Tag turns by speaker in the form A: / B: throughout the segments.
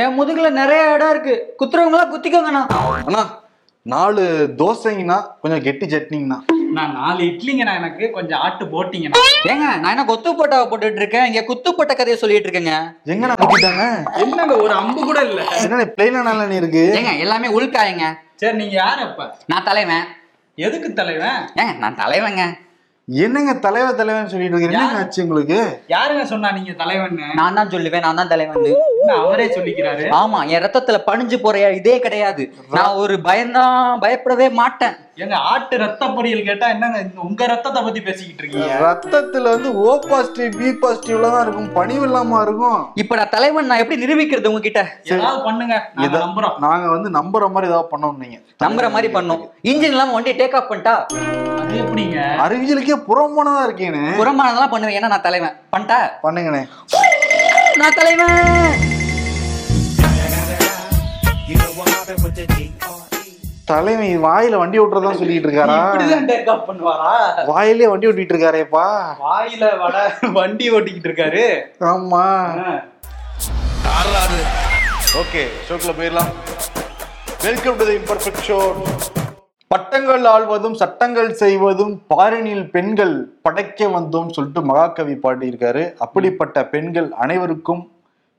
A: என் முதுகுல நிறைய இடம் இருக்கு. குத்துறவங்களா குத்திக்கோங்கண்ணா.
B: அண்ணா நாலு தோசைங்கண்ணா கொஞ்சம் கெட்டி சட்னிங்கண்ணா.
C: நான் நாலு இட்லிங்கண்ணா எனக்கு. கொஞ்சம் ஆட்டு போட்டிங்கண்ணா.
A: ஏங்க நான் என்ன கொத்து போட்டாவை போட்டுட்டு இருக்கேன் இங்க குத்து போட்ட கதையை சொல்லிட்டு இருக்கேங்க.
B: எங்கண்ணா குத்திட்டாங்க?
C: என்னங்க ஒரு அம்பு கூட இல்ல.
B: என்ன பிளெயினா நல்லா நீ இருக்கு?
A: ஏங்க எல்லாமே உள்காயங்க.
C: சரி நீங்க யாரு அப்ப?
A: நான் தலைவன்.
C: எதுக்கு தலைவன்?
A: ஏங்க நான் தலைவங்க
B: என்னங்க தலைவர் தலைவன் சொல்லிட்டு இருக்கீங்க? ஆச்சு உங்களுக்கு?
C: யாருங்க சொன்னா நீங்க தலைவன்னு?
A: நான் தான் சொல்லுவேன் நான் தான் தலைவன்
C: அவரே சொல்லிக்கிறாரு?
A: ஆமா என் ரத்தத்துல பணிஞ்சு போற இதே கிடையாது. நான் ஒரு பயந்தான் பயப்படவே மாட்டேன்.
C: எங்க ஆட்டு ரத்த பொரியல் கேட்டா என்னங்க உங்க ரத்தத்தை பத்தி பேசிக்கிட்டு இருக்கீங்க
B: ரத்தத்துல வந்து ஓ பாசிட்டிவ் பி பாசிட்டிவ்ல தான் இருக்கும் பணிவு இல்லாம இருக்கும்
A: இப்ப நான் தலைவன் நான் எப்படி நிரூபிக்கிறது உங்ககிட்ட
C: ஏதாவது பண்ணுங்க
B: இத-
C: நம்புறோம்
B: நாங்க வந்து நம்புற மாதிரி ஏதாவது பண்ணோம் நீங்க
A: நம்புற மாதிரி பண்ணும் இன்ஜின் இல்லாம வண்டி டேக் ஆஃப் பண்ணிட்டா
C: அது எப்படிங்க
B: அறிவியலுக்கே புறம்பானதா இருக்கேன்னு
A: புறமானதெல்லாம் பண்ணுவேன் ஏன்னா நான் தலைவன் பண்ணிட்டா
B: பண்ணுங்கண்ணே
A: நான் தலைவன்
B: தலைமை வாயில வண்டி ஓட்டுறதா சொல்லிட்டு இருக்காரா
C: பண்ணுவாரா?
B: வாயிலே வண்டி ஓட்டிட்டு இருக்காரேப்பா
C: வாயில வட வண்டி ஓட்டிக்கிட்டு இருக்காரு
B: ஆமா. ஓகே ஷோக்குள்ள போயிடலாம். Welcome to the imperfect show பட்டங்கள் ஆள்வதும் சட்டங்கள் செய்வதும் பாரினில் பெண்கள் படைக்க வந்தோம் சொல்லிட்டு மகாகவி பாடியிருக்காரு. அப்படிப்பட்ட பெண்கள் அனைவருக்கும்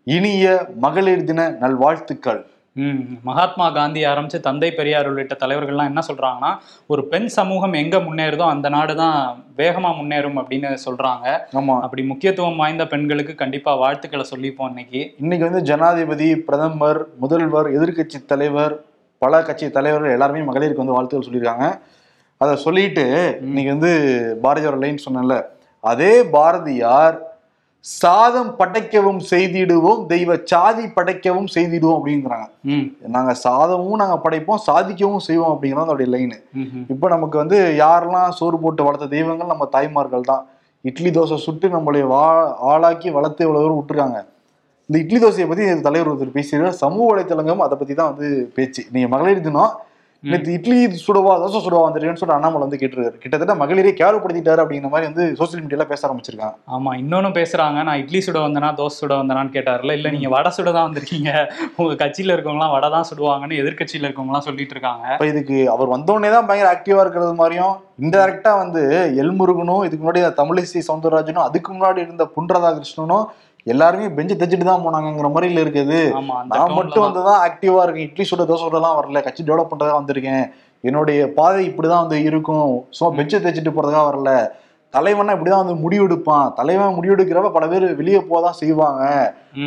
B: இனிய மகளிர் தின நல்வாழ்த்துக்கள்.
C: மகாத்மா காந்தி ஆரம்பிச்சு தந்தை பெரியார் உள்ளிட்ட தலைவர்கள்லாம் என்ன சொல்றாங்கன்னா ஒரு பெண் சமூகம் எங்க முன்னேறுதோ அந்த நாடு தான் வேகமா முன்னேறும் அப்படின்னு சொல்றாங்க.
B: ஆமா.
C: அப்படி முக்கியத்துவம் வாய்ந்த பெண்களுக்கு கண்டிப்பா வாழ்த்துக்களை சொல்லிப்போம் இன்னைக்கு.
B: இன்னைக்கு வந்து ஜனாதிபதி பிரதமர் முதல்வர் எதிர்க்கட்சி தலைவர் பல கட்சி தலைவர்கள் எல்லாருமே மகளிருக்கு வந்து வாழ்த்துக்கள் சொல்லியிருக்காங்க. அதை சொல்லிட்டு இன்னைக்கு வந்து பாரதியார் லைன் சொன்னேன்ல அதே பாரதியார் சாதம் படைக்கவும் செய்திடுவோம் தெய்வ சாதி படைக்கவும் செய்திடுவோம் அப்படிங்கிறாங்க. நாங்க சாதமும் நாங்க படைப்போம் சாதிக்கவும் செய்வோம் அப்படிங்கிறது அதோடைய லைனு. இப்போ நமக்கு வந்து யாரெல்லாம் சோறு போட்டு வளர்த்த தெய்வங்கள் நம்ம தாய்மார்கள் தான். இட்லி தோசை சுட்டு நம்மளை வா ஆளாக்கி வளர்த்து இவ்வளவு தூரம் விட்டுருக்காங்க. இந்த இட்லி தோசையை பத்தி தலைவர் ஒருத்தர் பேசியிருக்காரு. சமூக வலைத்தளங்களும் அதை பத்தி தான் வந்து பேச்சு. நீங்க மகளிர் தினம் நேற்று இட்லி சுடவா தோசை சுடவா வந்துருக்கேன்னு சொல்லிட்டு அண்ணாமலை வந்து கேட்டிருக்காரு. கிட்டத்தட்ட மகளிரே கேவலப்படுத்திட்டாரு அப்படிங்கிற மாதிரி வந்து சோசியல் மீடியால பேச ஆரம்பிச்சிருக்காங்க.
C: ஆமா இன்னொன்னும் பேசுறாங்க. நான் இட்லி சுட வந்தனா தோசை சுட வந்தனான்னு கேட்டார்ல இல்ல நீங்க வடை சுட தான் வந்திருக்கீங்க. உங்க கட்சியில இருக்கவங்கலாம் வடை தான் சுடுவாங்கன்னு எதிர்க்கட்சியில இருக்கவங்கலாம் சொல்லிட்டு இருக்காங்க.
B: அப்ப இதுக்கு அவர் வந்தோடனே தான் பயங்கர ஆக்டிவா இருக்கிறது மாதிரியும் இன்டெரக்டா வந்து எல்முருகனும் இதுக்கு முன்னாடி தமிழிசை சவுந்தரராஜனும் அதுக்கு முன்னாடி இருந்த புன் ராதாகிருஷ்ணனும் எல்லாருமே பெஞ்சு தைச்சிட்டு தான் போனாங்கங்கிற மாதிரில இருக்குது. நான் மட்டும். வந்து தான் ஆக்டிவா இருக்கேன். இட்லி சுட தோசை சுடலாம் வரல. கட்சி டெவலப் பண்றதா வந்திருக்கேன். என்னுடைய பாதை இப்படிதான் வந்து இருக்கும். சும்மா பெஞ்சை தைச்சிட்டு போறதுக்காக வரல. தலைவனா இப்படிதான் வந்து முடிவெடுப்பான். தலைவன் முடிவெடுக்கிறப்ப பல பேர் வெளியே போதான் செய்வாங்க.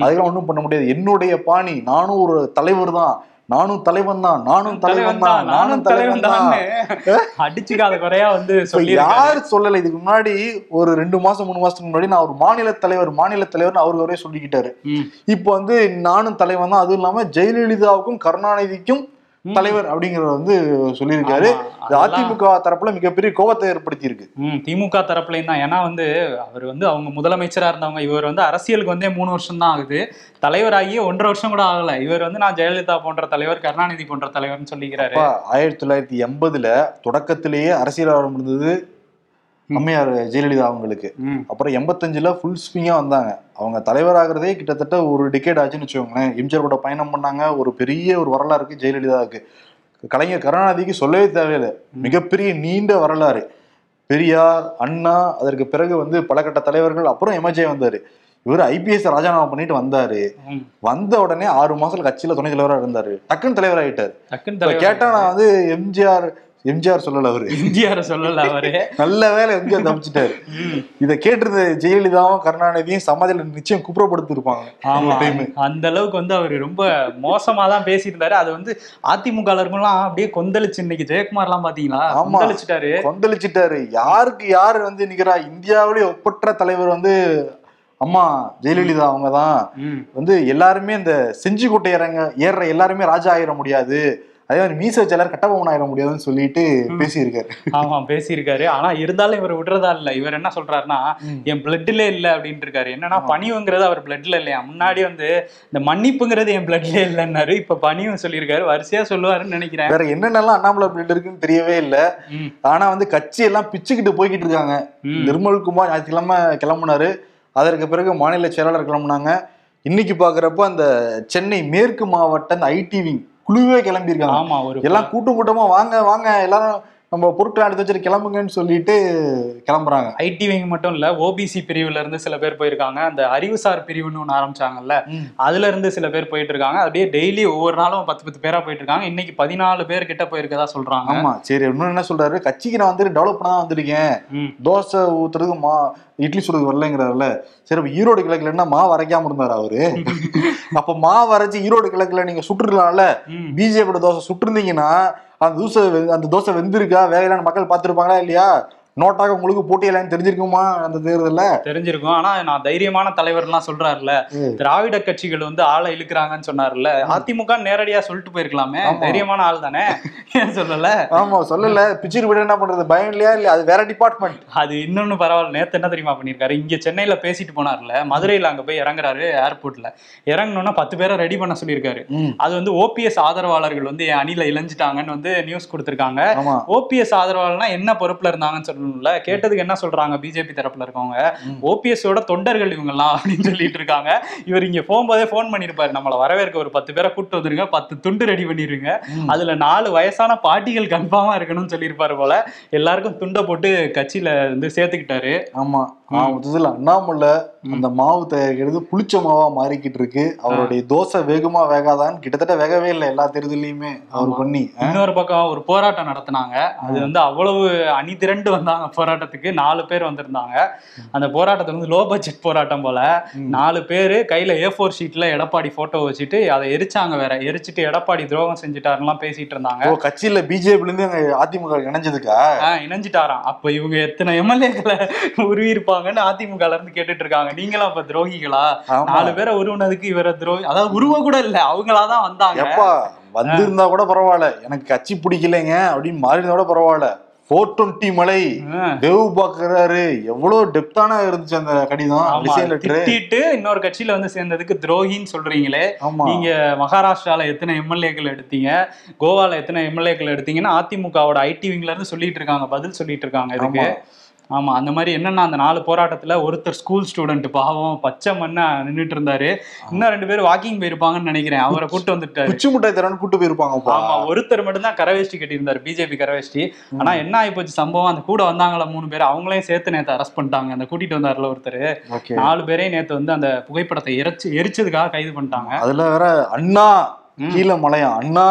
B: அதெல்லாம் ஒண்ணும் பண்ண முடியாது. என்னுடைய பாணி நானும் ஒரு தலைவர் தான். நானும் தலைவன் தான் நானும் தலைவன் தான் நானும் தலைவன் தான்.
C: அடிச்சுக்காத குறையா வந்து சொல்லி
B: யாரு சொல்லல? இதுக்கு முன்னாடி ஒரு ரெண்டு மாசம் மூணு மாசத்துக்கு முன்னாடி நான் ஒரு மாநில தலைவர் மாநில தலைவர்னு அவரு அவரே சொல்லிக்கிட்டாரு. இப்போ வந்து நானும் தலைவன் தான். அதுவும் இல்லாம ஜெயலலிதாவுக்கும் கருணாநிதிக்கும் தலைவர் அப்படிங்கறத வந்து சொல்லியிருக்காரு. அதிமுக தரப்புல மிகப்பெரிய கோபத்தை ஏற்படுத்தி இருக்கு
C: திமுக தரப்புலையும் தான். ஏன்னா வந்து அவர் வந்து அவங்க முதலமைச்சரா இருந்தவங்க இவர் வந்து அரசியலுக்கு வந்தே மூணு வருஷம் தான் ஆகுது. தலைவராகியே ஒன்றரை வருஷம் கூட ஆகல. இவர் வந்து நான் ஜெயலலிதா போன்ற தலைவர் கருணாநிதி போன்ற தலைவர்னு சொல்லிக்கிறாரு.
B: ஆயிரத்தி தொள்ளாயிரத்தி எண்பதுல தொடக்கத்திலேயே அரசியல் ஆரம்பம் இருந்தது அம்மையார் ஜெயலலிதா அவங்களுக்கு. அப்புறம் எண்பத்தஞ்சுல ஃபுல் ஸ்விங்கா வந்தாங்க. அவங்க தலைவராகிறதே கிட்டத்தட்ட ஒரு டிக்கெட் ஆச்சுன்னு வச்சுக்கோங்களேன். எம்ஜிஆர் கூட பயணம் பண்ணாங்க. ஒரு பெரிய ஒரு வரலாறு இருக்கு ஜெயலலிதாவுக்கு. கலைஞர் கருணாநிதிக்கு சொல்லவே தேவையில்லை. மிகப்பெரிய நீண்ட வரலாறு. பெரியார் அண்ணா அதற்கு பிறகு வந்து பல கட்ட தலைவர்கள் அப்புறம் எம்ஜே வந்தாரு. இவர் ஐபிஎஸ் ராஜினாமா பண்ணிட்டு வந்தாரு. வந்த உடனே ஆறு மாசத்துல கட்சியில துணை தலைவரா இருந்தாரு. டக்குன்னு தலைவர் ஆயிட்டாரு கேட்டா நான் வந்து எம்ஜிஆர் எம்ஜிஆர் சொல்லல அவரு.
C: எம்ஜிஆர் சொல்லல அவரு.
B: நல்ல வேலை எம்ஜிஆர் தப்பிச்சிட்டாரு. இதை கேட்டிருந்த ஜெயலலிதாவும் கருணாநிதியும் சமாதியில நிச்சயம் குப்புறப்படுத்திருப்பாங்க
C: ஆமா.
B: டைம்
C: அந்த அளவுக்கு வந்து அவர் ரொம்ப மோசமா தான் பேசியிருந்தாரு. அது வந்து அதிமுக இருக்கவங்களாம் அப்படியே கொந்தளிச்சு இன்னைக்கு ஜெயக்குமார்லாம் பாத்தீங்களா?
B: ஆமா.
C: கொந்தளிச்சுட்டாரு.
B: கொந்தளிச்சிட்டாரு. யாருக்கு யாரு வந்து நிக்கிறா? இந்தியாவிலே ஒப்பற்ற தலைவர் வந்து அம்மா ஜெயலலிதா அவங்க தான்
C: ம்.
B: வந்து எல்லாருமே இந்த செஞ்சி கோட்டை இறங்க ஏறுற எல்லாருமே ராஜா ஆயிட முடியாது. அதே மாதிரி மீச வச்ச எல்லாரும் கட்டபொம்மன் ஆயிட முடியாதுன்னு சொல்லிட்டு பேசியிருக்காரு.
C: ஆமா பேசியிருக்காரு. ஆனா இருந்தாலும் இவர் விடுறதா இல்ல. இவர் என்ன சொல்றாருன்னா. என் பிளட்ல இல்ல அப்படின்ட்டு இருக்காரு என்னன்னா பணிவுங்கிறது அவர் பிளட்ல இல்லையா? முன்னாடி வந்து இந்த மன்னிப்புங்கிறது என் பிளட்ல இல்லைன்னாரு. இப்ப பணிவும் சொல்லியிருக்காரு. வரிசையா சொல்லுவாருன்னு நினைக்கிறேன்.
B: வேற என்னென்னலாம் அண்ணாமலை பிளட் இருக்குன்னு தெரியவே இல்லை. ஆனா வந்து கட்சி எல்லாம் பிச்சுக்கிட்டு போய்கிட்டு இருக்காங்க. நிர்மல் குமார் ஞாயிற்றுக்கிழமை கிளம்புனாரு. அதற்கு பிறகு மாநில செயலாளர் கிளம்புனாங்க. இன்னைக்கு பாக்குறப்ப அந்த சென்னை மேற்கு மாவட்ட அந்த ஐடி விங் குழுவே கிளம்பியிருக்காங்க.
C: ஆமா ஒரு
B: எல்லாம் கூட்டம் கூட்டமா வாங்க வாங்க எல்லாரும் நம்ம பொருட்களை எடுத்து வச்சுட்டு கிளம்புங்கன்னு சொல்லிட்டு கிளம்புறாங்க.
C: ஐடி விங் மட்டும் இல்ல ஓபிசி பிரிவுல இருந்து சில பேர் போயிருக்காங்க. அந்த அறிவுசார் பிரிவுன்னு ஒண்ணு ஆரம்பிச்சாங்கல்ல. அதுல இருந்து சில பேர் போயிட்டு இருக்காங்க அப்படியே டெய்லி ஒவ்வொரு நாளும் பத்து பத்து பேரா போயிட்டு இருக்காங்க இன்னைக்கு பதினாலு பேர் கிட்ட போயிருக்கதா சொல்றாங்க.
B: ஆமா சரி இன்னும் என்ன சொல்றாரு? கட்சிக்கு நான் வந்துட்டு டெவலப் பண்ண தான் வந்திருக்கேன். தோசை ஊத்துறதுக்கு மா இட்லி சுடுறது வரலங்கிறாருல சரி ஈரோடு கிழக்குல என்ன மா வரைக்காம இருந்தாரு அவரு? அப்ப மா வரைச்சு ஈரோடு கிழக்குல நீங்க சுட்டுருக்கலாம்ல. பிஜேபியோட தோசை சுட்டிருந்தீங்கன்னா அந்த தோசை வெ- அந்த தோசை வெந்திருக்கா? வேகலான்னு மக்கள் பார்த்துருப்பாங்களா இல்லையா? நோட்டாக உங்களுக்கு போட்டியலான்னு தெரிஞ்சிருக்குமா அந்த தேர்தல்ல?
C: தெரிஞ்சிருக்கும். ஆனா நான் தைரியமான தலைவர்லாம் சொல்றாருல. திராவிட கட்சிகள் வந்து ஆளை இழுக்கிறாங்கன்னு சொன்னாருல்ல. அதிமுக நேரடியா சொல்லிட்டு போயிருக்கலாமே. தைரியமான ஆள் தானே? ஏன் சொல்லல?
B: ஆமா சொல்லல. பிச்சிரு விட என்ன பண்றது? பயம் இல்லையா இல்ல அது வேற டிபார்ட்மெண்ட்
C: அது இன்னொன்னு பரவாயில்ல. நேத்து என்ன தெரியுமா பண்ணிருக்காரு இங்க சென்னையில பேசிட்டு போனார்ல மதுரையில அங்க போய் இறங்குறாரு ஏர்போர்ட்ல இறங்கணும்னா பத்து பேரை ரெடி பண்ண சொல்லியிருக்காரு. அது வந்து ஓபிஎஸ் ஆதரவாளர்கள் வந்து என் அணில இளைஞ்சிட்டாங்கன்னு வந்து நியூஸ் கொடுத்திருக்காங்க. ஓபிஎஸ் ஆதரவாளர்னா என்ன பொறுப்புல இருந்தாங்கன்னு சொல்லணும்ல? கேட்டதுக்கு என்ன சொல்றாங்க பிஜேபி தரப்புல இருக்கவங்க. ஓபிஎஸோட தொண்டர்கள் இவங்கெல்லாம் அப்படின்னு சொல்லிட்டு இருக்காங்க. இவர் இங்க போகும்போதே ஃபோன் பண்ணிருப்பாரு நம்மள வரவேற்க ஒரு பத்து பேரை கூட்டு வந்துருங்க. பத்து துண்டு ரெடி பண்ணிருங்க. அதுல நாலு வயசான பாட்டிகள் கன்ஃபார்மா இருக்கணும்னு சொல்லியிருப்பாரு போல. எல்லாருக்கும் துண்டை போட்டு கட்சியில வந்து சேர்த்துக்கிட்டாரு.
B: ஆமா. மொத்தத்துல அண்ணாமலை அந்த மாவு தயாரிக்கிறது புளிச்ச மாவா மாறிக்கிட்டு இருக்கு. அவருடைய தோசை வேகமா வேகாதான்னு கிட்டத்தட்ட வேகவே இல்லை எல்லா தேர்தலையுமே அவர். பண்ணி.
C: இன்னொரு பக்கம் ஒரு போராட்டம் நடத்தினாங்க. அது வந்து அவ்வளவு அணி திரண்டு வந்தாங்க போராட்டத்துக்கு. நாலு பேர் வந்திருந்தாங்க. அந்த போராட்டத்துல வந்து லோ பட்ஜெட் போராட்டம் போல. நாலு பேர் கையில ஏ ஃபோர் ஷீட்ல எடப்பாடி போட்டோ வச்சுட்டு அதை எரிச்சாங்க வேற. எரிச்சிட்டு எடப்பாடி துரோகம் செஞ்சுட்டாருலாம் பேசிட்டு இருந்தாங்க.
B: கட்சியில பிஜேபில இருந்து அதிமுக இணைஞ்சதுக்கா?
C: இணைஞ்சிட்டாராம். அப்ப இவங்க எத்தனை எம்எல்ஏக்களை உருவி இருப்பாங்கன்னு அதிமுக இருந்து கேட்டுட்டு இருக்காங்க. நீங்களும் அப்ப துரோகிகளா. நாலு பேரை உருவனதுக்கு இவர துரோகி அதாவது உருவ கூட இல்ல அவங்களாதான் வந்தாங்க.
B: எப்பா வந்திருந்தா கூட பரவாயில்ல. எனக்கு கட்சி பிடிக்கலைங்க அப்படின்னு மாறி இருந்தா கூட பரவாயில்ல. ஃபோர் டுவெண்ட்டி மலை தேவ் பாக்குறாரு. எவ்வளவு டெப்தான இருந்துச்சு அந்த கடிதம்
C: திட்டிட்டு இன்னொரு கட்சியில வந்து சேர்ந்ததுக்கு துரோகின்னு சொல்றீங்களே. நீங்க மகாராஷ்டிரால எத்தனை எம்எல்ஏக்கள் எடுத்தீங்க? கோவால எத்தனை எம்எல்ஏக்கள் எடுத்தீங்கன்னு அதிமுகவோட ஐடி விங்ல இருந்து சொல்லிட்டு இருக்காங்க பதில் சொல்லிட்டு இருக்காங்க இதுக்கு.
B: ஆமா.
C: அந்த மாதிரி என்னன்னா அந்த நாலு போராட்டத்துல ஒருத்தர் ஸ்கூல் ஸ்டூடெண்ட் பாவம் பச்சை மண்ணா நின்னுட்டு இருந்தாரு. இன்னும் ரெண்டு பேர் வாக்கிங் போயிருப்பாங்கன்னு நினைக்கிறேன். அவரை கூட்டு வந்துட்டாரு.
B: குச்சி முட்டாய் தரன்னு கூட்டு போயிருப்பாங்கப்பா
C: ஆமா ஒருத்தர் மட்டும் தான் கரவேஷ்டி கட்டியிருந்தாரு பிஜேபி கரவேஷ்டி ஆனா என்ன ஆயிப்போச்சு சம்பவம்? அந்த கூட வந்தாங்களா மூணு பேர் அவங்களையும் சேர்த்து நேத்து அரெஸ்ட் பண்ணிட்டாங்க. அந்த கூட்டிட்டு வந்தாருல ஒருத்தர். நாலு பேரையும் நேத்து வந்து அந்த புகைப்படத்தை எரிச்சு எரிச்சதுக்காக கைது பண்ணிட்டாங்க.
B: அதுல வேற அண்ணா. கீழே மலையா? அண்ணா.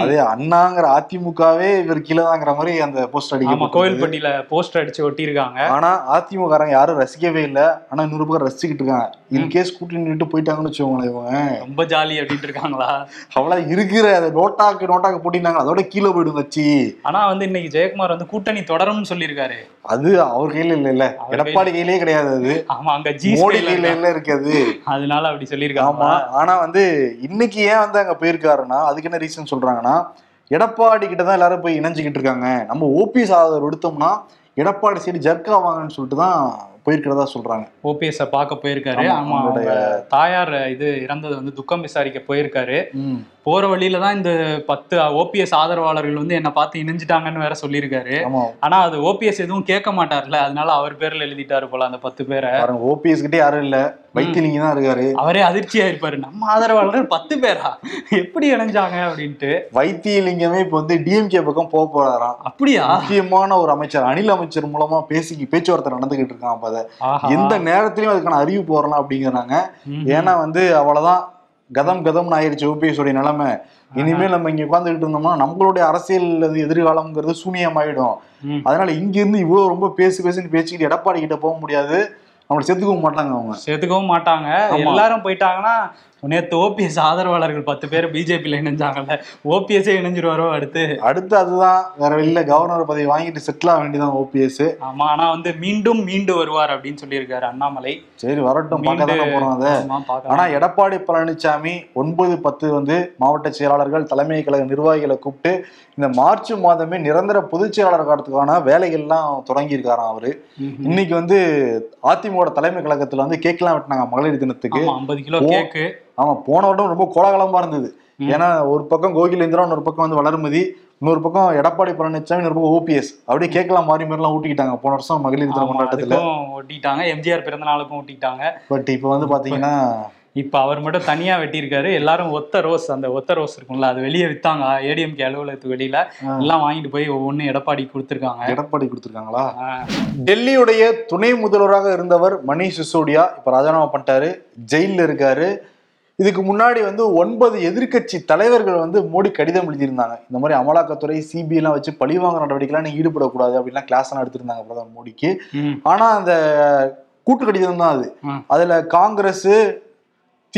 B: அதே அண்ணாங்கிற அதிமுகவே இவர் கீழே தாங்கிற மாதிரி அந்த போஸ்ட்
C: ஆமா
B: அடிக்க
C: கோயில்பட்டியில போஸ்டர் அடிச்சு ஒட்டியிருக்காங்க.
B: ஆனா அதிமுக யாரும் ரசிக்கவே இல்ல. ஆனா இன்னொரு பக்கம் ரசிச்சுக்கிட்டு இருக்காங்க. இன்கேஸ் கூட்டி நின்று போயிட்டாங்கன்னு வச்சுக்கோங்களேன் இவங்க.
C: ரொம்ப ஜாலி அப்படின்ட்டு இருக்காங்களா?
B: அவ்வளவு இருக்கிற அந்த நோட்டாக்கு நோட்டாக்கு போட்டினாங்க அதோட கீழே போயிடும் கட்சி.
C: ஆனா வந்து இன்னைக்கு ஜெயக்குமார் வந்து கூட்டணி தொடரும்னு சொல்லியிருக்காரு.
B: அது அவர் கையில இல்ல இல்ல. எடப்பாடி கையிலே கிடையாது அது.
C: ஆமா அங்க ஜி
B: மோடி கையில. இல்ல. இருக்குது.
C: அதனால அப்படி
B: ஆமா.
C: சொல்லியிருக்காங்க
B: ஆனா வந்து இன்னைக்கு ஏன் வந்து அங்க போயிருக்காருன்னா அதுக்கு என்ன ரீசன் சொல்றாங்கன்னா எடப்பாடி கிட்ட தான் எல்லாரும் போய் இணைஞ்சுக்கிட்டு இருக்காங்க. நம்ம ஓபிஎஸ் ஆதரவு எடுத்தோம்னா எடப்பாடி சைடு ஜர்க் ஆவாங்கன்னு சொல்லிட்டு தான் போயிருக்கிறதா சொல்றாங்க.
C: ஓபிஎஸ் பார்க்க போயிருக்காரு.
B: ஆமா,
C: ஆமா
B: அவங்களுடைய-
C: அவங்க தாயார் இது இறந்தது வந்து துக்கம் விசாரிக்க போயிருக்காரு. போற வழியில தான் இந்த பத்து ஓபிஎஸ் ஆதரவாளர்கள் வந்து என்ன பார்த்து இணைஞ்சிட்டாங்கன்னு வேற சொல்லியிருக்காரு. ஆனா அது ஓபிஎஸ் எதுவும் கேட்க மாட்டார்ல. அதனால அவர் பேர்ல எழுதிட்டாரு போல அந்த பத்து பேரை.
B: ஓபிஎஸ் கிட்டே யாரும் இல்ல. வைத்திலிங்க தான் இருக்காரு.
C: அவரே அதிர்ச்சியா இருப்பாரு. நம்ம ஆதரவாளர்கள் பத்து பேரா? எப்படி இணைஞ்சாங்க அப்படின்ட்டு.
B: வைத்தியலிங்கமே இப்ப வந்து டிஎம்கே பக்கம் போக போறாராம்.
C: அப்படியா?
B: முக்கியமான ஒரு அமைச்சர் அனில் அமைச்சர் மூலமா பேசி பேச்சுவார்த்தை நடந்துகிட்டு இருக்கான் அதை. எந்த நேரத்திலயும் அதுக்கான அறிவிப்பு வரலாம் அப்படிங்கிறாங்க. ஏன்னா வந்து அவ்வளவுதான். கதம் கதம்னு ஆயிருச்சு ஓபிஎஸ் உடைய நிலைமை இனிமேல் நம்ம இங்க உட்காந்துக்கிட்டு இருந்தோம்னா நம்மளுடைய அரசியல் அது எதிர்காலம்ங்கிறது சூனியமாயிடும். அதனால இங்க இருந்து இவ்வளவு ரொம்ப பேசி பேசின்னு பேசிக்கிட்டு எடப்பாடி கிட்ட போக முடியாது. நம்மளை செத்துக்கவும் மாட்டாங்க அவங்க.
C: சேர்த்துக்கவும் மாட்டாங்க. எல்லாரும் போயிட்டாங்கன்னா நேத்து ஓபிஎஸ் ஆதரவாளர்கள் பத்து பேர் பிஜேபியில இணைஞ்சாங்கல்ல. ஓபிஎஸ்ஸே இணைஞ்சிருவாரோ அடுத்து?
B: அடுத்து அதுதான் வேற வெளியில கவர்னர் பதவி வாங்கிட்டு செட்டில் ஆக வேண்டியதான் ஓபிஎஸ்
C: ஆமா ஆனா வந்து மீண்டும் மீண்டு வருவார் அப்படின்னு சொல்லியிருக்காரு அண்ணாமலை.
B: சரி வரட்டும் பார்க்க போறோம் அதை. ஆனா எடப்பாடி பழனிசாமி ஒன்பது பத்து வந்து மாவட்ட செயலாளர்கள் தலைமை கழக நிர்வாகிகளை கூப்பிட்டு இந்த மார்ச் மாதமே நிரந்தர பொதுச் செயலாளர் காலத்துக்கான வேலைகள்லாம் தொடங்கி இருக்காராம் அவரு. இன்னைக்கு வந்து அதிமுக தலைமை கழகத்துல வந்து கேக்லாம் வெட்டினாங்க மகளிர் தினத்துக்கு.
C: ஐம்பது கிலோ. கேக்கு
B: ஆமா போன வருடம் ரொம்ப கோலாகலமா இருந்தது. ஏன்னா ஒரு பக்கம் கோகிலேந்திரா இன்னொரு பக்கம் வந்து வளர்மதி இன்னொரு பக்கம் எடப்பாடி பழனிசாமி இன்னொரு பக்கம் ஓபிஎஸ் அப்படியே கேட்கலாம் மாறி மாறிலாம் ஊட்டிக்கிட்டாங்க. போன வருஷம் மகளிர் தின கொண்டாட்டத்துல.
C: ஒட்டிட்டாங்க எம்ஜிஆர் பிறந்த நாளுக்கும் ஒட்டிட்டாங்க
B: பட் இப்ப வந்து பாத்தீங்கன்னா
C: இப்ப அவர் மட்டும் தனியா வெட்டியிருக்காரு. எல்லாரும் ஒத்த ரோஸ் அந்த ஒத்த ரோஸ் இருக்கும்ல அது வெளியே வித்தாங்க. ஏடிஎம்கே அலுவலகத்துக்கு வெளியில. எல்லாம் வாங்கிட்டு போய் ஒவ்வொன்னு எடப்பாடி கொடுத்துருக்காங்க.
B: எடப்பாடி கொடுத்துருக்காங்களா? டெல்லியுடைய துணை முதல்வராக இருந்தவர் மணீஷ் சிசோடியா. இப்ப ராஜினாமா பண்ணிட்டாரு. ஜெயில்ல இருக்காரு. இதுக்கு முன்னாடி வந்து ஒன்பது எதிர்க்கட்சி தலைவர்கள் வந்து மோடி கடிதம் எழுதியிருந்தாங்க. இந்த மாதிரி அமலாக்கத்துறை சிபிஐ எல்லாம் வச்சு பழிவாங்க நடவடிக்கைலாம் நீ ஈடுபடக்கூடாது அப்படின்லாம் கிளாஸ் எல்லாம் எடுத்திருந்தாங்க பிரதமர் மோடிக்கு. ஆனா அந்த கூட்டு கடிதம் தான் அது. அதுல காங்கிரஸ்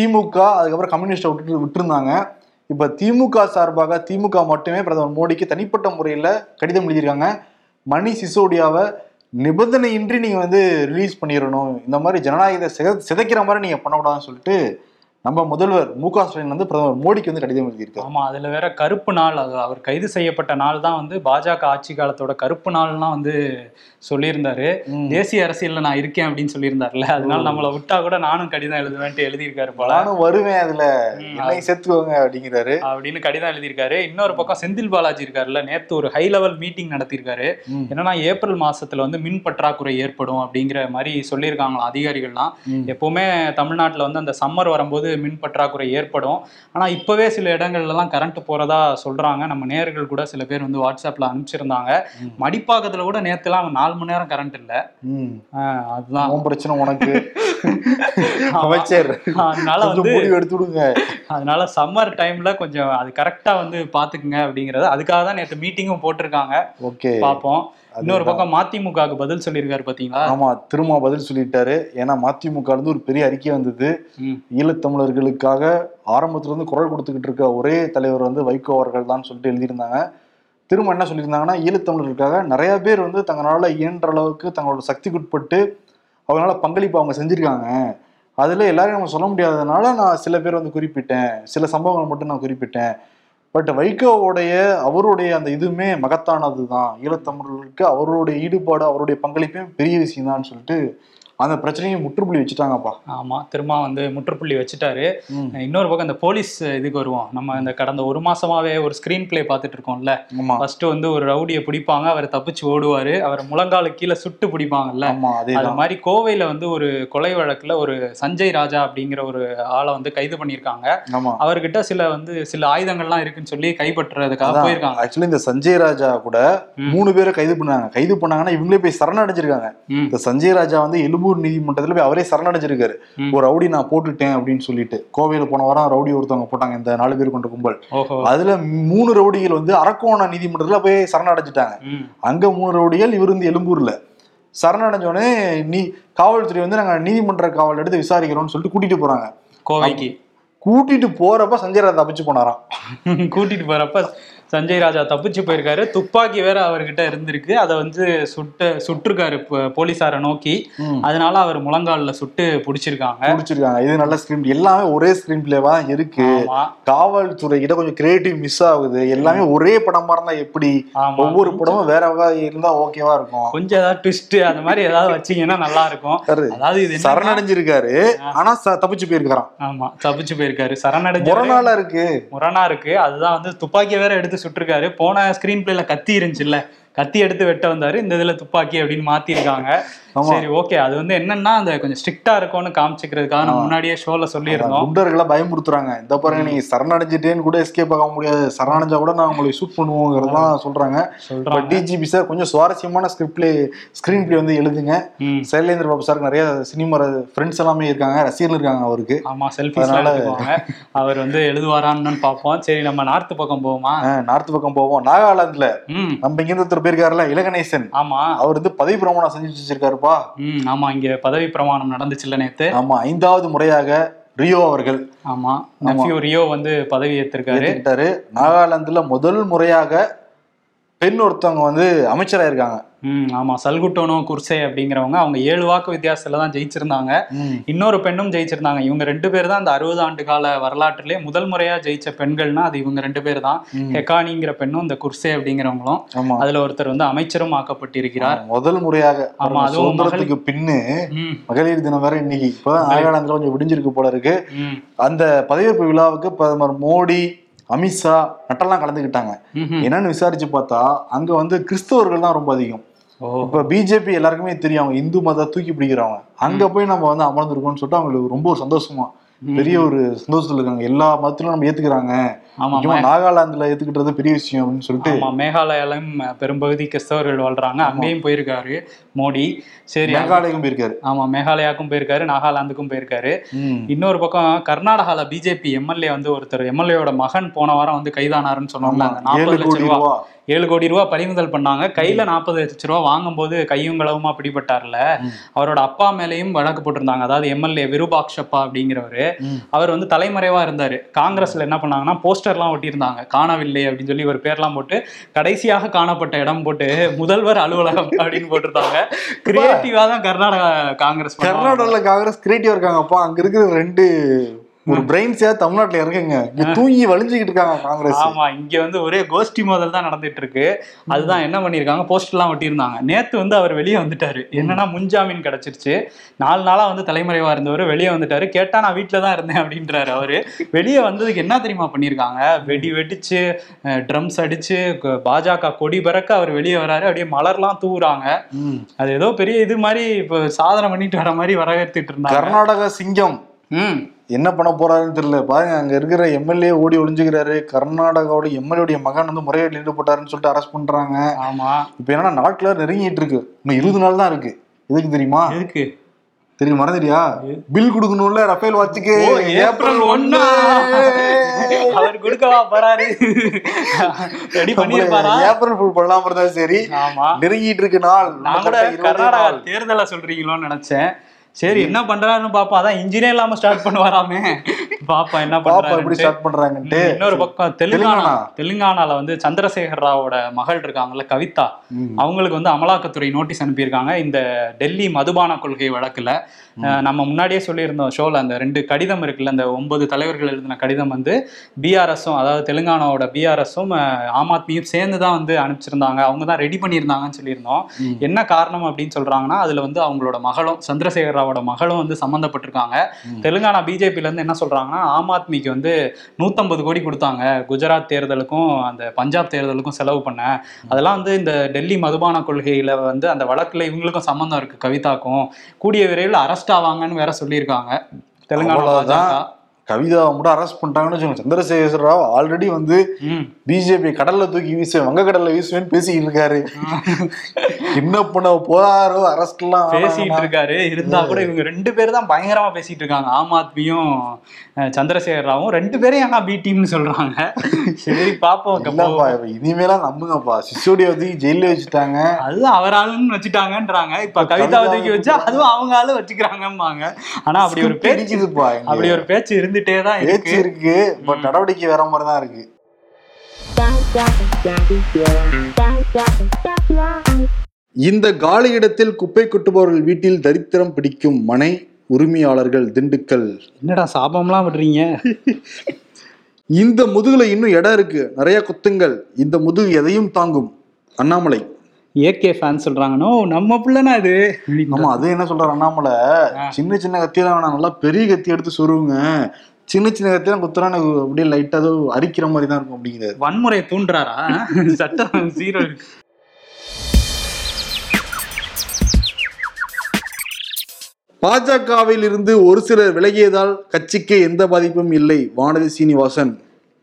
B: திமுக அதுக்கப்புறம் கம்யூனிஸ்டை விட்டு விட்டுருந்தாங்க. இப்ப திமுக சார்பாக திமுக மட்டுமே பிரதமர் மோடிக்கு தனிப்பட்ட முறையில் கடிதம் எழுதியிருக்காங்க. மணி சிசோடியாவை நிபந்தனையின்றி நீங்க வந்து ரிலீஸ் பண்ணிடணும். இந்த மாதிரி ஜனநாயகத்தை சித- சிதைக்கிற மாதிரி நீங்க பண்ணக்கூடாதுன்னு சொல்லிட்டு நம்ம முதல்வர் மு க ஸ்டாலின் வந்து பிரதமர் மோடிக்கு வந்து கடிதம் எழுதியிருக்காரு.
C: ஆமா அதுல வேற கருப்பு நாள் அது அவர் கைது செய்யப்பட்ட நாள் தான் வந்து பாஜக ஆட்சி காலத்தோட கருப்பு நாள்லாம் வந்து சொல்லியிருந்தாரு. தேசிய அரசியல்ல நான் இருக்கேன் அப்படின்னு சொல்லியிருந்தாருல்ல. அதனால நம்மளை விட்டா கூட நானும் கடிதம் எழுதுவேன்ட்டு எழுதியிருக்காரு போல.
B: நானும் வருவேன் அதுல.
C: ம்,
B: என்னையும் சேர்த்துக்கோங்க அப்படிங்கிறாரு.
C: அப்படின்னு கடிதம் எழுதியிருக்காரு. இன்னொரு பக்கம் செந்தில் பாலாஜி இருக்காருல்ல நேத்து ஒரு ஹை லெவல் மீட்டிங் நடத்தியிருக்காரு. என்னன்னா ஏப்ரல் மாசத்துல வந்து மின் பற்றாக்குறை ஏற்படும் அப்படிங்கிற மாதிரி சொல்லியிருக்காங்களாம் அதிகாரிகள்லாம். எப்பவுமே தமிழ்நாட்டுல வந்து அந்த சம்மர் வரும்போது மின் பற்றாக்குறை ஏற்படும். ஆனா இப்பவே சில இடங்கள்ல எல்லாம் கரண்ட் போறதா சொல்றாங்க. நம்ம நேயர்கள் கூட சில பேர் வந்து வாட்ஸ்அப்ல அனுப்பிச்சிருந்தாங்க. மடிப்பாக்கத்துல கூட நேத்துலாம் நாலு மணி நேரம் கரண்ட் இல்ல. அதுதான்.
B: பிரச்சனை உனக்கு. அமைச்சர்.
C: அதனால வந்து
B: முடிவு எடுத்து விடுங்க
C: அதனால சம்மர் டைம்ல கொஞ்சம் அது கரெக்டா வந்து பாத்துக்குங்க அப்படிங்கறது. அதுக்காக தான் நேற்று மீட்டிங்கும் போட்டிருக்காங்க.
B: ஓகே.
C: பார்ப்போம் இன்னொரு பக்கம் மதிமுகவுக்கு பதில் சொல்லியிருக்காரு பாத்தீங்களா
B: ஆமா திரும்ப பதில் சொல்லிட்டாரு. ஏன்னா மதிமுக இருந்து ஒரு பெரிய அறிக்கை வந்தது. ஈழத்தமிழர்களுக்காக ஆரம்பத்துல இருந்து குரல் கொடுத்துக்கிட்டு இருக்க ஒரே தலைவர் வந்து வைகோ அவர்கள் தான் சொல்லிட்டு எழுதியிருந்தாங்க. திரும்ப என்ன சொல்லியிருந்தாங்கன்னா ஈழத்தமிழர்களுக்காக நிறைய பேர் வந்து தங்களால இயன்ற அளவுக்கு தங்களோட சக்திக்குட்பட்டு அவங்களால பங்களிப்பு அவங்க செஞ்சிருக்காங்க. அதுல எல்லாரையும் நம்ம சொல்ல முடியாததுனால நான் சில பேர் வந்து குறிப்பிட்டேன். சில சம்பவங்கள் மட்டும் நான் குறிப்பிட்டேன். பட் வைகோவுடைய அவருடைய அந்த இதுவுமே மகத்தானது தான் ஈழத்தமிழர்களுக்கு அவருடைய ஈடுபாடு அவருடைய பங்களிப்பே பெரிய விஷயம் தான் சொல்லிட்டு அந்த பிரச்சனையும் முற்றுப்புள்ளி வச்சுட்டாங்கப்பா.
C: ஆமா திரும்ப வந்து முற்றுப்புள்ளி வச்சுட்டாரு. இன்னொரு பக்கம் இந்த போலீஸ் இதுக்கு வருவோம். நம்ம இந்த கடந்த ஒரு மாசமாவே ஒரு ஸ்கிரீன் பிளே பார்த்துட்டு இருக்கோம்ல. ஃபர்ஸ்ட் வந்து ஒரு ரவுடியை பிடிப்பாங்க அவர் தப்பிச்சு ஓடுவாரு. அவர் முழங்கால கீழே சுட்டு பிடிப்பாங்கல்ல. அது மாதிரி கோவையில வந்து ஒரு கொலை வழக்குல ஒரு சஞ்சய் ராஜா அப்படிங்கிற ஒரு ஆளை வந்து கைது பண்ணியிருக்காங்க. அவர்கிட்ட சில வந்து சில ஆயுதங்கள்லாம் இருக்குன்னு சொல்லி கைப்பற்றுறதுக்காக போயிருக்காங்க.
B: ஆக்சுவலி இந்த சஞ்சய் ராஜா கூட. மூணு பேரை கைது பண்ணாங்க. கைது பண்ணாங்கன்னா இவங்களே போய் சரணடைஞ்சிருக்காங்க. இந்த சஞ்சய் ராஜா வந்து எழும்பூர் நீதிமன்றத்துல போய் அவரே சரணடைஞ்சிருக்காரு. ஒரு ரவுடி நான் போட்டுட்டேன் அப்படின்னு சொல்லிட்டு. கோவையில போன வாரம் ரவுடி ஒருத்தவங்க போட்டாங்க இந்த நாலு பேர் கொண்ட கும்பல். அதுல மூணு ரவுடிகள் வந்து அரக்கோண நீதிமன்றத்துல போய் சரணடைஞ்சிட்டாங்க. அங்க மூணு ரவுடிகள் இவர் வந்து எழும்பூர்ல. சரணடைஞ்சோடனே நீ காவல்துறை வந்து நாங்க நீதிமன்ற காவல் எடுத்து விசாரிக்கிறோம்னு சொல்லிட்டு கூட்டிட்டு போறாங்க.
C: கோவைக்கு.
B: கூட்டிட்டு போறப்ப சஞ்சய் ராஜா தப்பிச்சு போனாராம்.
C: கூட்டிட்டு போறப்ப சஞ்சய் ராஜா தப்பிச்சு போயிருக்காரு. துப்பாக்கி வேற அவர்கிட்ட இருந்திருக்கு. அதை வந்து சுட்டு சுட்டிருக்காரு போ- போலீசாரை நோக்கி. அதனால அவர் முழங்கால்ல சுட்டு பிடிச்சிருக்காங்க.
B: முடிச்சிருக்காங்க இது நல்ல ஸ்கிரீன் எல்லாமே ஒரே ஸ்கிரீன் பிளேவா இருக்கு. காவல்துறை கிட்ட கொஞ்சம் கிரியேட்டிவ் மிஸ் ஆகுது. எல்லாமே ஒரே படமா இருந்தா எப்படி ஒவ்வொரு படமும் வேற இருந்தா ஓகேவா இருக்கும்.
C: கொஞ்சம் ஏதாவது ட்விஸ்ட் அந்த மாதிரி ஏதாவது வச்சீங்கன்னா நல்லா இருக்கும். அதாவது இது
B: சரணடைஞ்சிருக்காரு. ஆனா தப்பிச்சு போயிருக்காராம்
C: ஆமா. தப்பிச்சு போயிருக்காரு. சரணடைஞ்ச
B: முரணால இருக்கு.
C: முரணா இருக்கு. அதுதான் வந்து துப்பாக்கியை வேற எடுத்து சுட்டிருக்காரு. போன ஸ்கிரீன் பிளேல கத்தி இருந்துச்சுல்ல? கத்தி எடுத்து வெட்ட வந்தாரு. இந்த இதுல துப்பாக்கி அப்படின்னு மாத்திருக்காங்க. சரி ஓகே அது வந்து என்னன்னா அந்த கொஞ்சம் ஸ்ட்ரிக்டா இருக்கும்னு காமிச்சுக்கிறதுக்காக நம்ம முன்னாடியே ஷோல சொல்லியிருந்தோம்.
B: குண்டர்களை பயமுறுத்துறாங்க. இந்த பாருங்க நீங்க சரணடைஞ்சிட்டேன்னு கூட எஸ்கேப் ஆக முடியாது. சரணடைஞ்சா கூட நான் உங்களை ஷூட் பண்ணுவோங்கிறதெல்லாம் சொல்றாங்க.
C: சொல்றாங்க.
B: டிஜிபி சார் கொஞ்சம் சுவாரஸ்யமான ஸ்கிரிப்ட் பிளே ஸ்கிரீன் பிளே வந்து எழுதுங்க. சைலேந்திர பாபு சாருக்கு நிறைய சினிமா ஃப்ரெண்ட்ஸ் எல்லாமே இருக்காங்க. ரசிகர்கள் இருக்காங்க அவருக்கு.
C: ஆமா எடுத்துக்குவாங்க. அவர் வந்து எழுதுவாரான்னு பார்ப்போம். சரி நம்ம நார்த் பக்கம் போவோமா?
B: நார்த் பக்கம் போவோம். நாகாலாந்துல நம்ம இங்க ஒருத்தர் போயிருக்காருல இலகணேசன்.
C: ஆமா.
B: அவர் வந்து பதவி பிரமாணம் செஞ்சு வச்சிருக்காருப்பா
C: ம் ஆமா இங்க பதவி பிரமாணம் நடந்துச்சுல்ல நேத்து.
B: ஆமா ஐந்தாவது முறையாக ரியோ அவர்கள்.
C: ஆமா நெஃப்யூ ரியோ வந்து பதவி ஏத்திருக்காரு.
B: ஏத்துக்கிட்டாரு. நாகாலாந்துல முதல் முறையாக பெண் ஒருத்தவங்க வந்து அமைச்சரா இருக்காங்க
C: ம் ஆமா. சல்குட்டோனோ குர்சே அப்படிங்கிறவங்க அவங்க ஏழு வாக்கு வித்தியாசத்துல தான் ஜெயிச்சிருந்தாங்க. இன்னொரு பெண்ணும் ஜெயிச்சிருந்தாங்க. இவங்க ரெண்டு பேர் தான் அந்த அறுபது ஆண்டு கால வரலாற்றிலே முதல் முறையா ஜெயிச்ச பெண்கள்னா அது இவங்க ரெண்டு பேர் தான். ஹெக்கானிங்கிற பெண்ணும் இந்த குர்சே அப்படிங்கிறவங்களும். அதுல ஒருத்தர் வந்து அமைச்சரும் ஆக்கப்பட்டிருக்கிறார்.
B: முதல் முறையாக
C: ஆமா, அதுவும்
B: சுதந்திரத்துக்கு பின்னு மகளிர் தினம் வேற இன்னைக்கு. இப்பதான் நாகாலாந்துல கொஞ்சம் விடிஞ்சிருக்கு போல இருக்கு. அந்த பதவியேற்பு விழாவுக்கு பிரதமர் மோடி அமித்ஷா நட்டெல்லாம் கலந்துக்கிட்டாங்க. என்னன்னு விசாரிச்சு பார்த்தா அங்க வந்து கிறிஸ்தவர்கள் தான் ரொம்ப அதிகம். இப்ப பிஜேபி எல்லாருக்குமே தெரியும். அவங்க இந்து மத தூக்கி பிடிக்கிறவங்க. அங்க போய் நம்ம வந்து அமர்ந்திருக்கோம்னு சொல்லிட்டு அவங்களுக்கு ரொம்ப சந்தோஷமா. பெரிய ஒரு சந்தோஷத்துல இருக்காங்க. எல்லா மதத்திலும் நம்ம ஏத்துக்கிறாங்க. நாகாலாந்துல ஏத்துக்கிட்டது பெரிய விஷயம் அப்படின்னு சொல்லிட்டு
C: ஆமா மேகாலயாலும் பெரும்பகுதி கிறிஸ்தவர்கள் வாழ்றாங்க. அங்கேயும் போயிருக்காரு மோடி. சரி
B: மேகாலயம் போயிருக்காரு.
C: ஆமா மேகாலயாவுக்கும் போயிருக்காரு நாகாலாந்துக்கும் போயிருக்காரு. இன்னொரு பக்கம் கர்நாடகால பிஜேபி எம்எல்ஏ வந்து ஒருத்தர் எம்எல்ஏவோட மகன் போன வாரம் வந்து கைதானாருன்னு
B: ஏழு
C: நாற்பது லட்சம் ரூபா. ஏழு கோடி ரூபா பறிமுதல் பண்ணாங்க. கையில நாற்பது லட்ச ரூபா வாங்கும்போது கையும் களவுமா பிடிபட்டார்ல. அவரோட அப்பா மேலேயும் வழக்கு போட்டிருந்தாங்க. அதாவது எம்எல்ஏ விருபாக்ஷப்பா அப்படிங்கிறவரு. அவர் வந்து தலைமறைவா இருந்தாரு. காங்கிரஸ்ல என்ன பண்ணாங்கன்னா போஸ்டர்லாம் ஒட்டியிருந்தாங்க. காணவில்லை அப்படின்னு சொல்லி ஒரு பேர்லாம் போட்டு கடைசியாக காணப்பட்ட இடம் போட்டு முதல்வர் அலுவலகம் அப்படின்னு போட்டிருந்தாங்க. கிரியேட்டிவா தான் கர்நாடகா காங்கிரஸ்.
B: கர்நாடகால காங்கிரஸ் கிரியேட்டிவா இருக்காங்கப்பா. அங்க இருக்கிற ரெண்டு ஒரு பிரெயின்ஸே தமிழ்நாட்டுல இருக்குங்க தூங்கி வலிஞ்சுக்கிட்டு இருக்காங்க காங்கிரஸ்.
C: ஆமா இங்க வந்து ஒரே கோஷ்டி மோதல் தான் நடந்துட்டு இருக்கு அதுதான் என்ன பண்ணிருக்காங்க போஸ்டர்லாம் ஒட்டியிருந்தாங்க. நேத்து வந்து அவர் வெளியே வந்துட்டாரு. என்னன்னா முன்ஜாமீன் கிடைச்சிருச்சு. நாலு நாளா வந்து தலைமறைவா இருந்தவர் வெளியே வந்துட்டாரு. கேட்டா நான் வீட்டுல தான் இருந்தேன் அப்படின்றாரு அவரு. வெளியே வந்ததுக்கு என்ன தெரியுமா பண்ணியிருக்காங்க? வெடி வெடிச்சு ட்ரம்ஸ் அடிச்சு பாஜக கொடி பறக்க அவர் வெளியே வராரு. அப்படியே மலர்லாம் தூவுறாங்க. அது ஏதோ பெரிய இது மாதிரி இப்போ சாதனை பண்ணிட்டு வர மாதிரி வரவேற்றுட்டு இருந்தாங்க.
B: கர்நாடகா சிங்கம்.
C: ம்.
B: என்ன பண்ண போறாருன்னு தெரியல. பாருங்க அங்க இருக்கிற எம்எல்ஏ ஓடி ஒளிஞ்சுக்கிறாரு. கர்நாடகாவோட எம்எல்ஏடைய மகன் வந்து முறையீடு ஈடுபட்டாருன்னு சொல்லிட்டு அரெஸ்ட் பண்றாங்க.
C: ஆமா.
B: இப்ப என்னன்னா நாட்கள நெருங்கிட்டு இருக்கு. இன்னும் இருபது நாள் தான் இருக்கு. எதுக்கு தெரியுமா?
C: எதுக்கு?
B: தெரியும் மறந்துடியா பில் கொடுக்கணும்ல ரஃபேல் வாட்சுக்கு.
C: ஏப்ரல் ஒண்ணா? அவர் கொடுக்கவா போறாரு. ரெடி பண்ணிருப்பாரா
B: ஏப்ரல் ஃபுல் பண்ணாம இருந்தா சரி.
C: ஆமா.
B: நெருங்கிட்டு இருக்கு நாள்.
C: கர்நாடகா. தேர்தலை சொல்றீங்களோன்னு நினைச்சேன். சரி. என்ன பண்றாருன்னு பாப்போம் அதான் இன்ஜினே இல்லாம ஸ்டார்ட் பண்ணுவாராமே. பாப்பா என்ன
B: பாப்பா எப்படி
C: பண்றாரு
B: ஸ்டார்ட் பண்றாங்கன்ட்டு.
C: இன்னொரு பக்கம் தெலுங்கானா.
B: தெலுங்கானா.
C: தெலுங்கானால வந்து சந்திரசேகர் ராவோட மகள் இருக்காங்கல்ல கவிதா. அவங்களுக்கு வந்து அமலாக்கத்துறை நோட்டீஸ் அனுப்பியிருக்காங்க. இந்த டெல்லி மதுபான கொள்கை வழக்குல நம்ம முன்னாடியே சொல்லியிருந்தோம் ஷோல அந்த ரெண்டு கடிதம் இருக்குல்ல அந்த ஒன்பது தலைவர்கள் எழுதின கடிதம் வந்து பிஆர்எஸும் அதாவது தெலுங்கானாவோட பிஆர்எஸும் ஆம் ஆத்மியும் சேர்ந்து தான் வந்து அனுப்பிச்சிருந்தாங்க. அவங்க தான் ரெடி பண்ணியிருந்தாங்கன்னு சொல்லியிருந்தோம். என்ன காரணம் அப்படின்னு சொல்றாங்கன்னா அதுல வந்து அவங்களோட மகளும் சந்திரசேகர் ராவோட மகளும் வந்து சம்மந்தப்பட்டிருக்காங்க. தெலுங்கானா பிஜேபில இருந்து என்ன சொல்றாங்கன்னா ஆம் ஆத்மிக்கு வந்து நூத்தம்பது கோடி கொடுத்தாங்க. குஜராத் தேர்தலுக்கும் அந்த பஞ்சாப் தேர்தலுக்கும் செலவு பண்ண. அதெல்லாம் வந்து இந்த டெல்லி மதுபான கொள்கையில வந்து அந்த வழக்குல இவங்களுக்கும் சம்மந்தம் இருக்கு கவிதாக்கும். கூடிய விரைவில் அரெஸ்ட் ஆவாங்கன்னு வேற சொல்லியிருக்காங்க. தெலுங்கானா
B: கவிதாவை மட்டும் அரெஸ்ட் பண்ணிட்டாங்கன்னு வச்சுக்கோங்க. சந்திரசேகர ராவ் ஆல்ரெடி வந்து பிஜேபி கடல்ல தூக்கி வீசுவேன். வங்கக்கடல்ல வீசுவேன்னு பேசிக்கிட்டு இருக்காரு. என்ன பண்ண போறாரோ அரெஸ்ட் எல்லாம்
C: பேசிட்டு இருக்காரு. இருந்தா கூட இவங்க ரெண்டு பேரும் தான் பயங்கரமா பேசிட்டு இருக்காங்க. ஆம் ஆத்மியும் சந்திரசேகர் ராவும். ரெண்டு பேரையும் ஆனா பி டீம்னு சொல்றாங்க? சரி பாப்போம்.
B: இனிமேலாம் நம்புங்கப்பா. சிசோடியை வந்து ஜெயில வச்சுட்டாங்க.
C: அதுவும் அவர் ஆளுன்னு வச்சுட்டாங்கன்றாங்க. இப்ப கவிதா தூக்கி வச்சா அதுவும் அவங்க ஆளு வச்சுக்கிறாங்கம்பாங்க. ஆனா அப்படி ஒரு பேச்சு. அப்படி ஒரு பேச்சு இருந்துட்டே தான் இருக்கு
B: இருக்கு பட் நடவடிக்கை வேற மாதிரி தான் இருக்கு. இந்த காலி இடத்தில் குப்பை கொட்டுபவர்கள் வீட்டில் தரித்திரம் பிடிக்கும் மனை உரிமையாளர்கள் திண்டுக்கல்.
C: என்னடா சாபம்லாம் விடுறீங்க?
B: இந்த முதுகுல இன்னும் இடம் இருக்கு நிறைய குத்துங்கள். இந்த முதுகு எதையும் தாங்கும். அண்ணாமலை.
C: ஏகே ஃபேன் சொல்றாங்கனோ நம்ம பிள்ளைனா இது?
B: ஆமா அது என்ன சொல்றாரு அண்ணாமலை? சின்ன சின்ன கத்தியெல்லாம் வேணாம் நல்லா பெரிய கத்தி எடுத்து சொருவுங்க சின்ன சின்ன கத்தியெல்லாம் குத்துறா எனக்கு அப்படியே லைட்டா ஏதோ அரிக்கிற மாதிரி தான் இருக்கும் அப்படிங்கிறாரு.
C: வன்முறை தூண்டுறாரா? சட்டம் ஜீரோ
B: பாஜகவில் இருந்து ஒரு சிலர் விலகியதால் கட்சிக்கு எந்த பாதிப்பும் இல்லை வானதி சீனிவாசன்.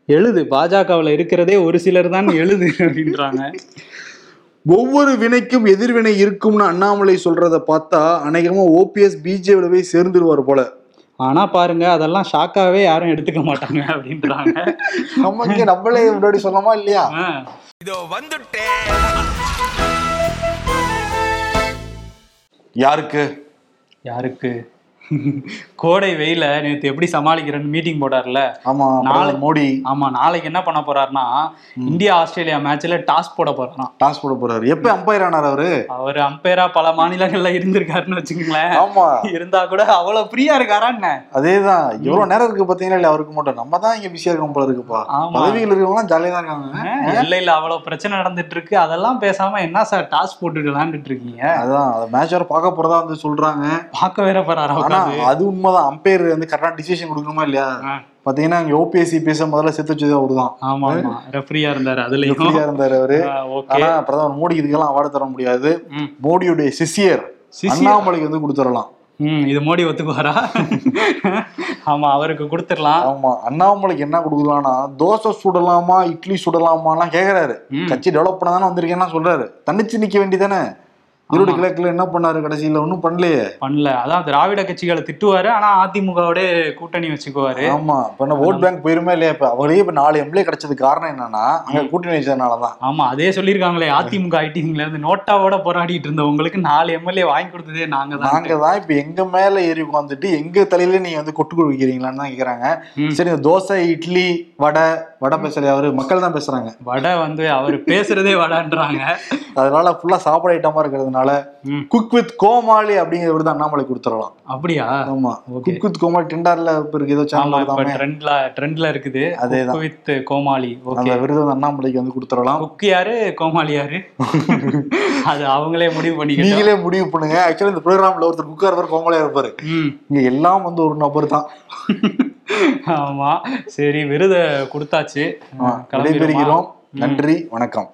C: எழுது பாஜகவுல இருக்கிறதே ஒரு சிலர் தான் எழுது அப்படின்றாங்க.
B: ஒவ்வொரு வினைக்கும் எதிர்வினை இருக்கும்னு அண்ணாமலை சொல்றத பார்த்தா அநேகமா ஓபிஎஸ் பிஜேபியில போய் சேர்ந்துருவார் போல.
C: ஆனா பாருங்க அதெல்லாம் ஷாக்காவே யாரும் எடுத்துக்க மாட்டாங்க அப்படின்றாங்க.
B: நம்ம இங்க நம்மளே முன்னாடி சொன்னோமா இல்லையா?
C: ஆ.
B: யாருக்கு?
C: யாருக்கு? கோடை வெயில நேத்து எப்படி சமாளிக்கிறேன்னு மீட்டிங் போட்டார்ல.
B: ஆமா
C: நாளை-
B: மோடி.
C: ஆமா நாளைக்கு என்ன பண்ண போறாருன்னா இந்தியா ஆஸ்திரேலியா மேட்ச்ல டாஸ் போட போறாராம்.
B: டாஸ் போட போறாரு. எப்ப அம்பையர் ஆனார் அவரு?
C: அவர் அம்பையரா பல மாநிலங்கள்ல இருந்திருக்காருன்னு வச்சுக்கோங்களேன்.
B: ஆமா.
C: இருந்தா கூட அவ்வளவு ஃப்ரீயா இருக்காரா என்ன?
B: அதேதான். எவ்வளவு நேரம் இருக்கு பாத்தீங்களா இல்ல அவருக்கு மட்டும். நம்ம தான் இங்க பிஸியா இருக்கோம் போல இருக்குப்பா. பதவியில் இருக்கவங்க ஜாலியா தான் இருக்காங்க.
C: எல்லையில அவ்வளவு பிரச்சனை நடந்துட்டு இருக்கு அதெல்லாம் பேசாம என்ன சார் டாஸ் போட்டுட்டு விளையாண்டுட்டு இருக்கீங்க?
B: அதான் அந்த மேட்ச் வேற பார்க்க போறதா வந்து சொல்றாங்க.
C: பார்க்க வேற போறாரா?
B: அது உண்மைதான். அம்பையர் வந்து கரெக்டா டிசிஷன் கொடுக்கணுமா இல்லையா. பாத்தீங்கன்னா ஓபிஎஸ்சி பேச முதல்ல சேர்த்து வச்சது அவருதான்.
C: ஆமா ஆமா. ரெஃப்ரியா இருந்தாரு அதுலயும்.
B: ஃப்ரீயா இருந்தாரு அவரு. ஆனா பிரதமர் மோடி இதுக்கெல்லாம் அவார்டு தர முடியாது. மோடியுடைய சிசியர்? அண்ணாமலைக்கு வந்து கொடுத்துடலாம்.
C: ம் இது மோடி ஒத்துக்குவாரா? ஆமா அவருக்கு கொடுத்துடலாம்.
B: ஆமா அண்ணாமலைக்கு என்ன கொடுக்கலாம்னா தோசை சுடலாமா இட்லி சுடலாமாலாம் கேக்குறாரு.
C: ம்.
B: கட்சி டெவலப் பண்ண தானே வந்திருக்கேன்னா சொல்றாரு. தனிச்சு நிக்க வேண்டியதானே ஈரோடு கிழக்குல என்ன பண்ணாரு கடைசியில? ஒன்றும் பண்ணலையே.
C: பண்ணல. அதான் திராவிட கட்சிகளை திட்டுவாரு ஆனா அதிமுகவோட கூட்டணி வச்சுக்குவாரு.
B: ஆமா. இப்ப ஓட் பேங்க் போயிருமே இல்லையா இப்ப? அவரே இப்ப நாலு எம்எல்ஏ கிடைச்சதுக்கு காரணம் என்னன்னா அங்க கூட்டணி வச்சதுனாலதான்.
C: ஆமா அதே சொல்லியிருக்காங்களே அதிமுக ஐடிங்ல இருந்து நோட்டாவோட போராடிட்டு இருந்தவங்களுக்கு நாலு எம்எல்ஏ வாங்கி கொடுத்ததே நாங்க தான்
B: நாங்க தான் இப்ப எங்க மேல ஏறி உட்காந்துட்டு எங்க தலையில நீங்க வந்து கொட்டு குவிக்கிறீங்களான்னு தான் கேக்குறாங்க. சரி இந்த தோசை இட்லி வடை வடை பேசல அவரு? மக்கள் தான் பேசுறாங்க.
C: வடை வந்து அவர் பேசுறதே வடன்றாங்க.
B: அதனால ஃபுல்லா சாப்பாடு ஐட்டமா இருக்கிறதுனால
C: ம்.
B: குக் வித் கோமாளி அப்படிங்கிற விருது அண்ணாமலை கொடுத்துடலாம்.
C: அப்படியா?
B: ஆமா. குக் வித் கோமாளி டெண்டர்ல இப்ப இருக்கு ஏதோ சேனல்
C: ட்ரெண்ட்ல ட்ரெண்ட்ல இருக்குது.
B: அதேதான்.
C: வித் கோமாளி.
B: அந்த விருது அண்ணாமலைக்கு வந்து கொடுத்துடலாம்.
C: குக்கு யாரு? கோமாளி யாரு? அது அவங்களே முடிவு பண்ணிக்கிட்டோம்.
B: நீங்களே முடிவு பண்ணுங்க. ஆக்சுவலி இந்த ப்ரோக்ராம்ல ஒருத்தர் குக்கா இருப்பார் கோமாளியா இருப்பாரு இங்க எல்லாம் வந்து ஒரு நபர் தான்.
C: ஆமா. சரி விருதை கொடுத்தாச்சு.
B: நன்றி வணக்கம்.